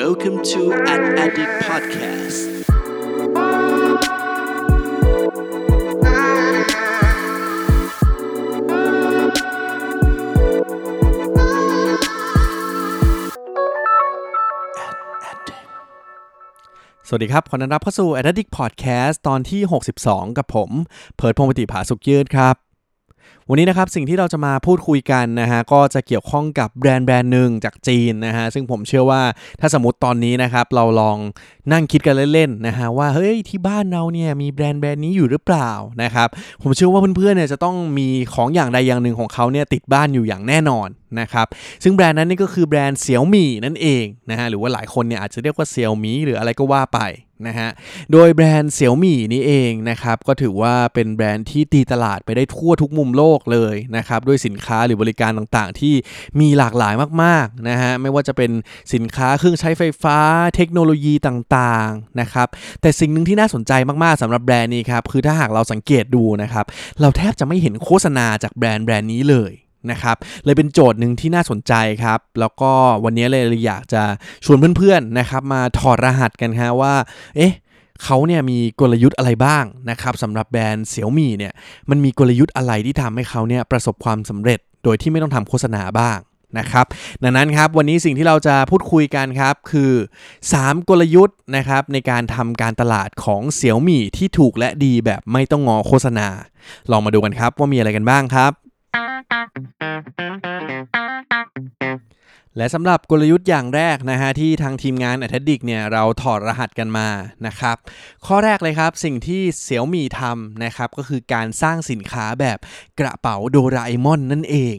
Welcome to an Addict Podcast สวัสดีครับ ขอต้อนรับเข้าสู่ Addict Podcast ตอนที่ 62 กับผม เพิร์ดพงปฏิภาสุขยืดครับ วันนี้นะครับสิ่งที่เราจะมาพูดคุยกันนะฮะก็จะเกี่ยวข้องกับแบรนด์แบรนด์หนึ่งจากจีนนะฮะซึ่งผมเชื่อว่าถ้าสมมติตอนนี้นะครับเราลองนั่งคิดกันเล่นๆนะฮะว่าเฮ้ยที่บ้านเราเนี่ยมีแบรนด์แบรนด์นี้อยู่หรือเปล่านะครับผมเชื่อว่าเพื่อนๆเนี่ยจะต้องมีของอย่างใดอย่างหนึ่งของเขาเนี่ยติดบ้านอยู่อย่างแน่นอนนะครับซึ่งแบรนด์นั้นนี่ก็คือแบรนด์เสี่ยวมี่นั่นเองนะฮะหรือว่าหลายคนเนี่ยอาจจะเรียกว่าเสี่ยวมี่หรืออะไรก็ว่าไปนะฮะ โดยแบรนด์เสี่ยวมี่นี่เองนะครับ ก็ถือว่าเป็นแบรนด์ที่ตีตลาดไปได้ทั่วทุกมุมโลกเลยนะครับ ด้วยสินค้าหรือบริการต่างๆ ที่มีหลากหลายมากๆนะฮะ ไม่ว่าจะเป็นสินค้าเครื่องใช้ไฟฟ้า เทคโนโลยีต่างๆนะครับ แต่สิ่งหนึ่งที่น่าสนใจมากๆสำหรับแบรนด์นี้ครับ คือถ้าหากเราสังเกตดูนะครับ เราแทบจะไม่เห็นโฆษณาจากแบรนด์แบรนด์นี้เลย นะครับเลยเป็นโจทย์หนึ่งที่น่าสนใจครับ แล้วก็วันนี้เลยอยากจะชวนเพื่อนๆนะครับ มาถอดรหัสกันฮะว่า เอ๊ะเขาเนี่ยมีกลยุทธ์อะไรบ้างนะครับสำหรับแบรนด์เสี่ยวมี่เนี่ยมันมีกลยุทธ์อะไรที่ทำให้เขาเนี่ยประสบความสำเร็จ โดยที่ไม่ต้องทำโฆษณาบ้างนะครับดังนั้นครับวันนี้สิ่งที่เราจะพูดคุยกันครับคือ 3 กลยุทธ์นะครับในการทำการตลาดของเสี่ยวมี่ที่ถูกและดีแบบไม่ต้องงอโฆษณา ลองมาดูกันครับว่ามีอะไรกันบ้างครับ และสำหรับกลยุทธ์อย่างแรกนะฮะที่ทางทีมงานอัธดิกเนี่ยเราถอดรหัสกันมานะครับข้อแรกเลยครับสิ่งที่เสี่ยวมี่ทำนะครับก็คือการสร้างสินค้าแบบกระเป๋าโดราเอมอนนั่นเอง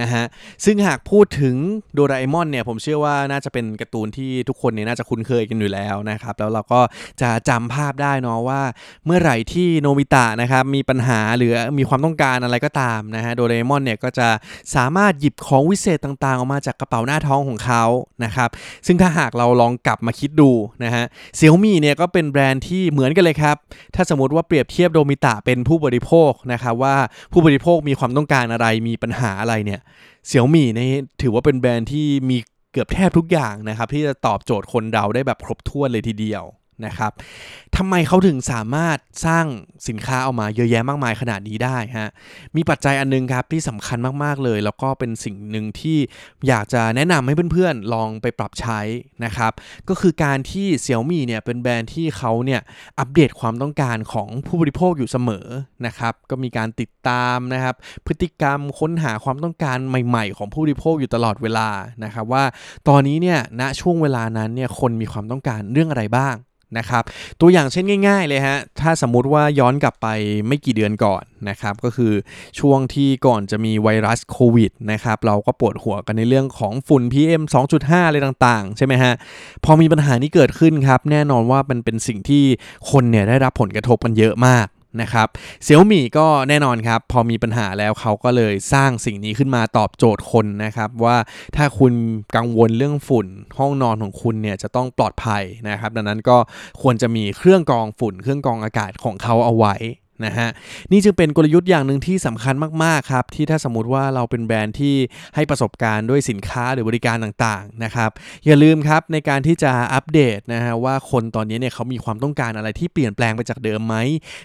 นะฮะซึ่งหากพูดถึงโดราเอมอนเนี่ยผมเชื่อว่าน่าจะเป็นการ์ตูนที่ทุกคนเนี่ยน่าจะคุ้นเคยกันอยู่แล้วนะครับแล้วเราก็จะจำภาพได้เนาะว่า เมื่อไหร่ที่โนบิตะนะครับมีปัญหาหรือมีความต้องการอะไรก็ตามนะฮะโดราเอมอนเนี่ยก็จะสามารถหยิบของวิเศษต่างๆ ออกมาจากกระเป๋าหน้าท้องของเขานะครับซึ่งถ้าหากเราลองกลับมาคิดดูนะฮะเซี่ยมี่เนี่ยก็เป็นแบรนด์ที่เหมือนกันเลยครับถ้าสมมติว่าเปรียบเทียบโดมิตะเป็นผู้บริโภคนะครับว่าผู้บริโภคมีความต้องการอะไรมีปัญหาอะไรเนี่ยเสี่ยวมี่นี่ถือว่าเป็นแบรนด์ที่มีเกือบแทบทุกอย่างนะครับ ที่จะตอบโจทย์คนเราได้แบบครบถ้วนเลยทีเดียว นะครับทำไมเขาถึงสามารถสร้างสินค้าออกมาเยอะแยะมากมายขนาดนี้ได้ฮะ มีปัจจัยอันนึงครับที่สำคัญมากๆเลย แล้วก็เป็นสิ่งหนึ่งที่อยากจะแนะนำให้เพื่อนๆ ลองไปปรับใช้นะครับ ก็คือการที่เซี่ยมี่เนี่ยเป็นแบรนด์ที่เขาเนี่ยอัปเดตความต้องการของผู้บริโภคอยู่เสมอนะครับ ก็มีการติดตามนะครับ พฤติกรรมค้นหาความต้องการใหม่ ๆ ของผู้บริโภคอยู่ตลอดเวลานะครับว่าตอนนี้เนี่ยณช่วงเวลานั้นเนี่ยคนมีความต้องการเรื่องอะไรบ้าง นะครับตัวอย่างเช่นง่าย ๆเลยฮะถ้าสมมุติว่าย้อนกลับไปไม่กี่เดือนก่อนนะครับก็คือช่วงที่ก่อนจะมีไวรัสโควิดนะครับเราก็ปวดหัวกันในเรื่องของฝุ่น PM 2.5 อะไรต่างๆ ใช่ไหมฮะพอมีปัญหานี้เกิดขึ้นครับ แน่นอนว่ามันเป็นสิ่งที่คนเนี่ยได้รับผลกระทบกันเยอะมาก นะครับเซี่ยมี่ก็แน่นอนครับ พอมีปัญหาแล้วเขาก็เลยสร้างสิ่งนี้ขึ้นมาตอบโจทย์คนนะครับ ว่าถ้าคุณกังวลเรื่องฝุ่น ห้องนอนของคุณเนี่ยจะต้องปลอดภัยนะครับ ดังนั้นก็ควรจะมีเครื่องกรองฝุ่น เครื่องกรองอากาศของเขาเอาไว้ นะฮะนี่จึงเป็นกลยุทธ์อย่างหนึ่งที่สำคัญมากๆครับที่ถ้าสมมติว่าเราเป็นแบรนด์ที่ให้ประสบการณ์ด้วยสินค้าหรือบริการต่างๆนะครับอย่าลืมครับในการที่จะอัปเดตนะฮะว่าคนตอนนี้เนี่ยเขามีความต้องการอะไรที่เปลี่ยนแปลงไปจากเดิมไหม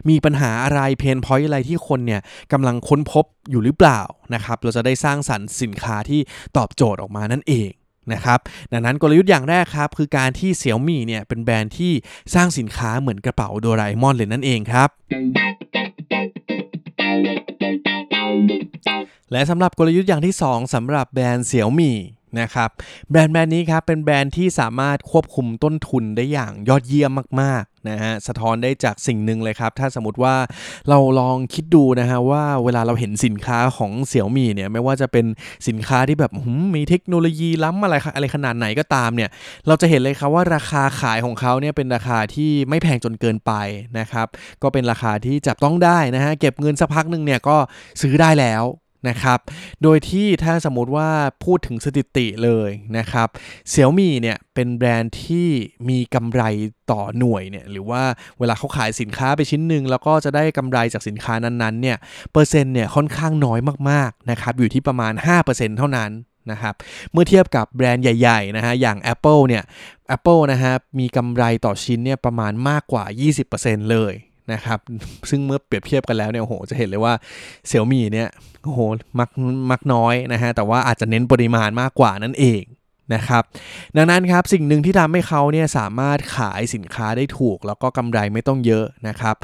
มีปัญหาอะไรเพนพอยต์อะไรที่คนเนี่ยกำลังค้นพบอยู่หรือเปล่านะครับเราจะได้สร้างสรรค์สินค้าที่ตอบโจทย์ออกมานั่นเอง นะครับดังนั้นกลยุทธ์อย่างแรกครับ คือการที่เซี่ยมี่เนี่ยเป็นแบรนด์ที่สร้างสินค้าเหมือนกระเป๋าโดราเอมอนเลยนั่นเองครับและสำหรับกลยุทธ์อย่างที่ 2สำหรับแบรนด์เสี่ยวมี่ นะครับแบรนด์แบรนด์นี้ครับเป็นแบรนด์ที่สามารถควบคุมต้นทุนได้อย่างยอดเยี่ยมมากๆนะฮะสะท้อนได้จากสิ่งหนึ่งเลยครับ ถ้าสมมติว่าเราลองคิดดูนะฮะว่าเวลาเราเห็นสินค้าของเสี่ยวมี่เนี่ยไม่ว่าจะเป็นสินค้าที่แบบมีเทคโนโลยีล้ำอะไรอะไรขนาดไหนก็ตามเนี่ยเราจะเห็นเลยครับว่าราคาขายของเขาเนี่ยเป็นราคาที่ไม่แพงจนเกินไปนะครับก็เป็นราคาที่จับต้องได้นะฮะเก็บเงินสักพักหนึ่งเนี่ยก็ซื้อได้แล้ว นะครับ โดยที่ถ้าสมมติว่าพูดถึงสถิติเลยนะครับเซี่ยมี่เนี่ยเป็นแบรนด์ที่มีกำไรต่อหน่วยเนี่ยหรือว่าเวลาเขาขายสินค้าไปชิ้นหนึ่งแล้วก็จะได้กำไรจากสินค้านั้นๆเนี่ยเปอร์เซ็นต์เนี่ยค่อนข้างน้อยมากๆนะครับอยู่ที่ประมาณ 5%เท่านั้นนะครับเมื่อเทียบกับแบรนด์ใหญ่ ๆ นะฮะ อย่าง Apple เนี่ย Apple นะฮะ มีกำไรต่อชิ้นเนี่ยประมาณมากกว่า 20%เลย นะครับ ซึ่งเมื่อเปรียบเทียบกันแล้วเนี่ยโอ้โหจะเห็นเลยว่าเซี่ยมี่เนี่ยโอ้โหมักมักน้อยนะฮะแต่ว่าอาจจะเน้นปริมาณมากกว่านั่นเองนะครับดังนั้นครับสิ่งหนึ่งที่ทำให้เขาเนี่ยสามารถขายสินค้าได้ถูก แล้วก็กำไรไม่ต้องเยอะนะครับ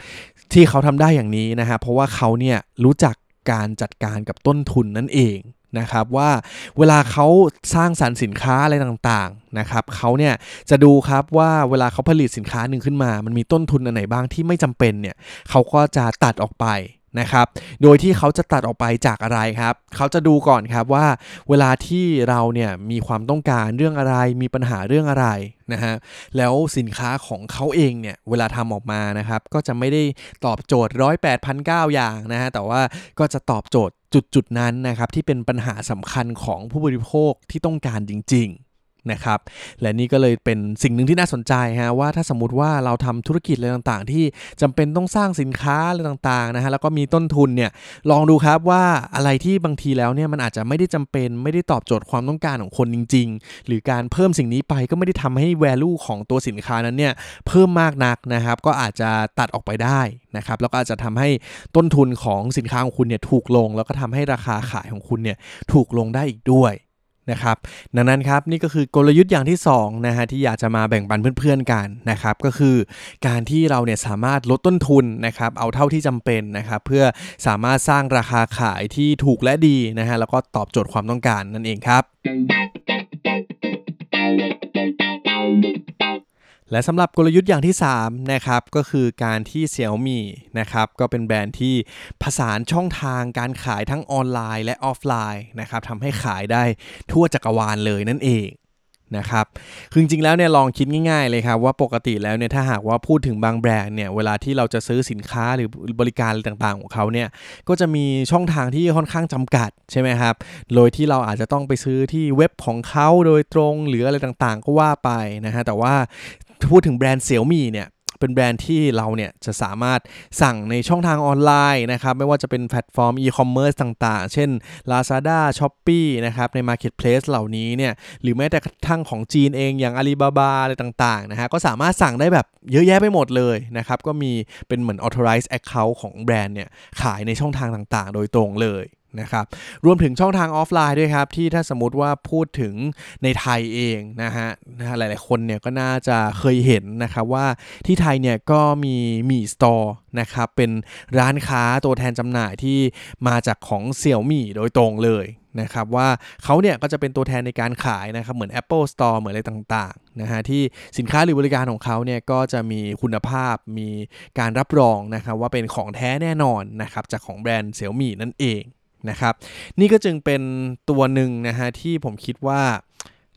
ที่เขาทำได้อย่างนี้นะฮะเพราะว่าเขาเนี่ยรู้จักการจัดการกับต้นทุนนั่นเอง นะครับว่าเวลาเขาสร้างสรรค์สินค้าอะไรต่างๆนะครับเขาเนี่ยจะดูครับว่าเวลาเขาผลิตสินค้าหนึ่งขึ้นมา มันมีต้นทุนอันไหนบ้างที่ไม่จำเป็นเนี่ยเขาก็จะตัดออกไปนะครับ โดยที่เขาจะตัดออกไปจากอะไรครับ เขาจะดูก่อนครับว่าเวลาที่เราเนี่ยมีความต้องการเรื่องอะไร มีปัญหาเรื่องอะไรนะฮะ แล้วสินค้าของเขาเองเนี่ยเวลาทำออกมานะครับ ก็จะไม่ได้ตอบโจทย์ร้อยแปดพันเก้าอย่างนะฮะ แต่ว่าก็จะตอบโจทย์ จุดๆนั้นนะครับที่เป็นปัญหาสำคัญของผู้บริโภคที่ต้องการจริง ๆ นะครับ และนี่ก็เลยเป็นสิ่งหนึ่งที่น่าสนใจฮะว่าถ้าสมมติว่าเราทำธุรกิจอะไรต่างๆ ที่จำเป็นต้องสร้างสินค้าอะไรต่างๆนะฮะแล้วก็มีต้นทุนเนี่ยลองดูครับว่าอะไรที่บางทีแล้วเนี่ยมันอาจจะไม่ได้จำเป็นไม่ได้ตอบโจทย์ความต้องการของคนจริง ๆ หรือการเพิ่มสิ่งนี้ไปก็ไม่ได้ทำให้ value ของตัวสินค้านั้นเนี่ยเพิ่มมากนักนะครับก็อาจจะตัดออกไปได้นะครับแล้วก็อาจจะทำให้ต้นทุนของสินค้าของคุณเนี่ยถูกลง แล้วก็ทำให้ราคาขายของคุณเนี่ยถูกลงได้อีกด้วย นะครับดังนั้นครับนี่ก็คือกลยุทธ์อย่างที่2นะฮะที่อยากจะมาแบ่งปันเพื่อนๆกันนะครับก็คือการที่เราเนี่ยสามารถลดต้นทุนนะครับเอาเท่าที่จำเป็นนะครับเพื่อสามารถสร้างราคาขายที่ถูกและดีนะฮะแล้วก็ตอบโจทย์ความต้องการนั่นเองครับ และสำหรับกลยุทธ์อย่างที่3นะครับก็คือการที่ Xiaomi นะครับก็เป็นแบรนด์ที่ผสานช่องทางการขายทั้งออนไลน์และออฟไลน์นะครับทำให้ขายได้ทั่วจักรวาลเลยนั่นเองนะครับคือจริงๆแล้วเนี่ยลองคิดง่ายๆเลยครับว่าปกติแล้วเนี่ยถ้าหากว่าพูดถึงบางแบรนด์เนี่ยเวลาที่เราจะซื้อสินค้าหรือบริการอะไรต่างๆของเขาเนี่ยก็จะมีช่องทางที่ค่อนข้างจำกัดใช่ไหมครับโดยที่เราอาจจะต้องไปซื้อที่เว็บของเขาโดยตรงหรืออะไรต่างๆ ก็ว่าไปนะฮะแต่ว่า พูดถึงแบรนด์ Xiaomi เนี่ยเป็นแบรนด์ที่เราเนี่ยจะสามารถสั่งในช่องทางออนไลน์นะครับ ไม่ว่าจะเป็นแพลตฟอร์มอีคอมเมิร์ซต่างๆ เช่น Lazada, s h o p e e นะครับใน Marketplace เหล่านี้เนี่ยหรือแม้แต่กระทั่งของจีนเองอย่าง Alibaba อะไรต่างๆนะฮะก็สามารถสั่งได้แบบเยอะแยะไปหมดเลยนะครับ ก็มีเป็นเหมือน authorized account ของแบรนด์เนี่ยขายในช่องทางต่างๆ โดยตรงเลย นะครับ รวมถึงช่องทางออฟไลน์ด้วยครับ ที่ถ้าสมมติว่าพูดถึงในไทยเองนะฮะนะหลายๆคนเนี่ยก็น่าจะเคยเห็นนะครับว่าที่ไทยเนี่ยก็มีมีสตอร์นะครับเป็นร้านค้าตัวแทนจำหน่ายที่มาจากของเสี่ยวมี่โดยตรงเลยนะครับว่าเขาเนี่ยก็จะเป็นตัวแทนในการขายนะครับเหมือน Apple Store เหมือนอะไรต่างๆนะฮะที่สินค้าหรือบริการของเขาเนี่ยก็จะมีคุณภาพมีการรับรองนะครับว่าเป็นของแท้แน่นอนนะครับจากของแบรนด์เสี่ยวมี่นั่นเอง นะครับ นี่ก็จึงเป็นตัวหนึ่งนะฮะที่ผมคิดว่า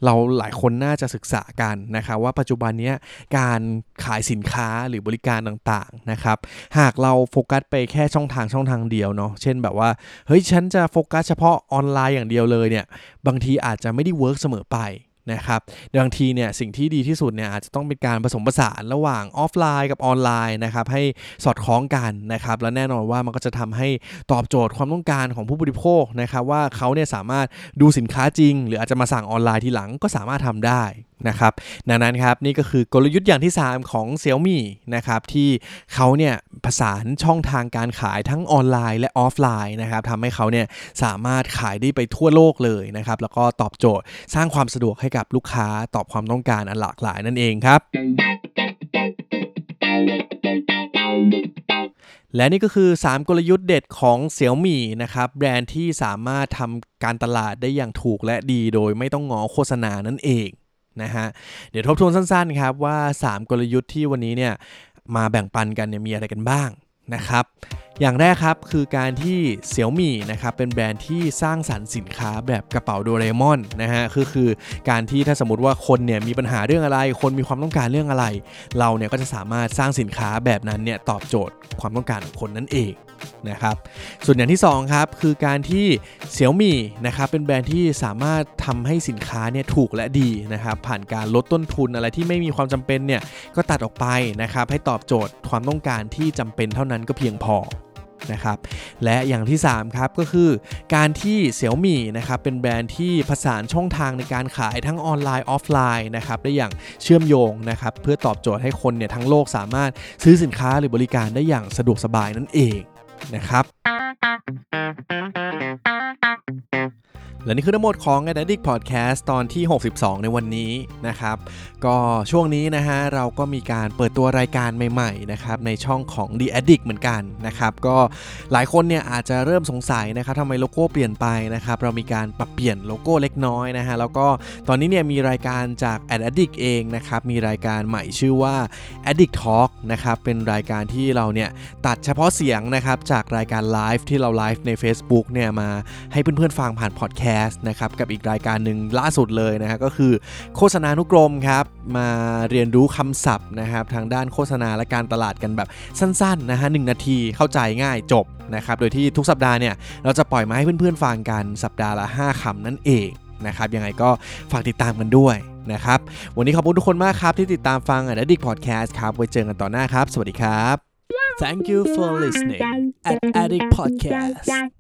เราหลายคนน่าจะศึกษากันนะครับว่าปัจจุบันนี้การขายสินค้าหรือบริการต่างๆนะครับหากเราโฟกัสไปแค่ช่องทางช่องทางเดียวเนาะเช่นแบบว่าเฮ้ยฉันจะโฟกัสเฉพาะออนไลน์อย่างเดียวเลยเนี่ยบางทีอาจจะไม่ได้ work เสมอไป นะครับบางทีเนี่ยสิ่งที่ดีที่สุดเนี่ยอาจจะต้องเป็นการผสมผสานระหว่างออฟไลน์กับออนไลน์นะครับให้สอดคล้องกันนะครับและแน่นอนว่ามันก็จะทำให้ตอบโจทย์ความต้องการของผู้บริโภคนะครับว่าเขาเนี่ยสามารถดูสินค้าจริง หรืออาจจะมาสั่งออนไลน์ทีหลังก็สามารถทำได้ นะครับดังนั้นครับนี่ก็คือกลยุทธ์อย่างที่ 3 ของ Xiaomi นะครับที่เขาเนี่ยผสานช่องทางการขายทั้งออนไลน์และออฟไลน์นะครับทำให้เขาเนี่ยสามารถขายได้ไปทั่วโลกเลยนะครับแล้วก็ตอบโจทย์สร้างความสะดวกให้กับลูกค้าตอบความต้องการอันหลากหลายนั่นเองครับและนี่ก็คือ 3 กลยุทธ์เด็ดของ Xiaomi นะครับ แบรนด์ที่สามารถทำการตลาดได้อย่างถูกและดีโดยไม่ต้องงอโฆษณานั่นเอง นะฮะ เดี๋ยวทบทวนสั้นๆครับว่า 3 กลยุทธ์ที่วันนี้เนี่ยมาแบ่งปันกันเนี่ยมีอะไรกันบ้าง นะครับ อย่างแรกครับคือการที่เสี่ยวมี่นะครับเป็นแบรนด์ที่สร้างสรรค์สินค้าแบบกระเป๋าโดเรมอนนะฮะคือคือการที่ถ้าสมมติว่าคนเนี่ยมีปัญหาเรื่องอะไร คนมีความต้องการเรื่องอะไร เราเนี่ยก็จะสามารถสร้างสินค้าแบบนั้นเนี่ยตอบโจทย์ความต้องการของคนนั่นเองนะครับส่วนอย่างที่ 2 ครับ คือการที่เสี่ยวมี่นะครับเป็นแบรนด์ที่สามารถทำให้สินค้าเนี่ยถูกและดีนะครับผ่านการลดต้นทุนอะไรที่ไม่มีความจำเป็นเนี่ยก็ตัดออกไปนะครับให้ตอบโจทย์ความต้องการที่จำเป็นเท่านั้นก็เพียงพอนะครับและอย่างที่ 3 ครับก็คือการที่เสี่ยวมี่นะครับเป็นแบรนด์ที่ผสานช่องทางในการขายทั้งออนไลน์ออฟไลน์นะครับได้อย่างเชื่อมโยงนะครับเพื่อตอบโจทย์ให้คนเนี่ยทั้งโลกสามารถซื้อสินค้าหรือบริการได้อย่างสะดวกสบายนั่นเองนะครับ และนี่คือทั้งหมดของ Addict Podcast ตอนที่ 62 ในวันนี้นะครับ ก็ช่วงนี้นะฮะเราก็มีการเปิดตัวรายการใหม่ๆนะครับในช่องของ The Addict เหมือนกันนะครับก็หลายคนเนี่ยอาจจะเริ่มสงสัยนะครับทำไมโลโก้เปลี่ยนไปนะครับเรามีการปรับเปลี่ยนโลโก้เล็กน้อยนะฮะแล้วก็ตอนนี้เนี่ยมีรายการจาก Addict เองนะครับมีรายการใหม่ชื่อว่า Addict Talk นะครับเป็นรายการที่เราเนี่ยตัดเฉพาะเสียงนะครับจากรายการไลฟ์ที่เราไลฟ์ใน Facebook เนี่ยมาให้เพื่อนๆฟังผ่านพอดแคสต์นะครับกับอีกรายการหนึ่งล่าสุดเลยนะฮะก็คือโฆษณานุกรมครับมาเรียนรู้คำศัพท์นะครับทางด้านโฆษณาและการตลาดกันแบบสั้นๆนะฮะหนาทีเข้าใจง่ายจบนะครับโดยที่ทุกสัปดาห์เนี่ยเราจะปล่อยมาให้เพื่อนๆฟังกันสัปดาห์ละ 5คำนั่นเองนะครับยังไงก็ฝากติดตามกันด้วยนะครับวันนี้ขอบคุณทุกคนมากครับที่ติดตามฟัง Addict Podcast ครับไว้เจอกันต่อหน้าครับ สวัสดีครับ Thank you for listening at Addict Podcast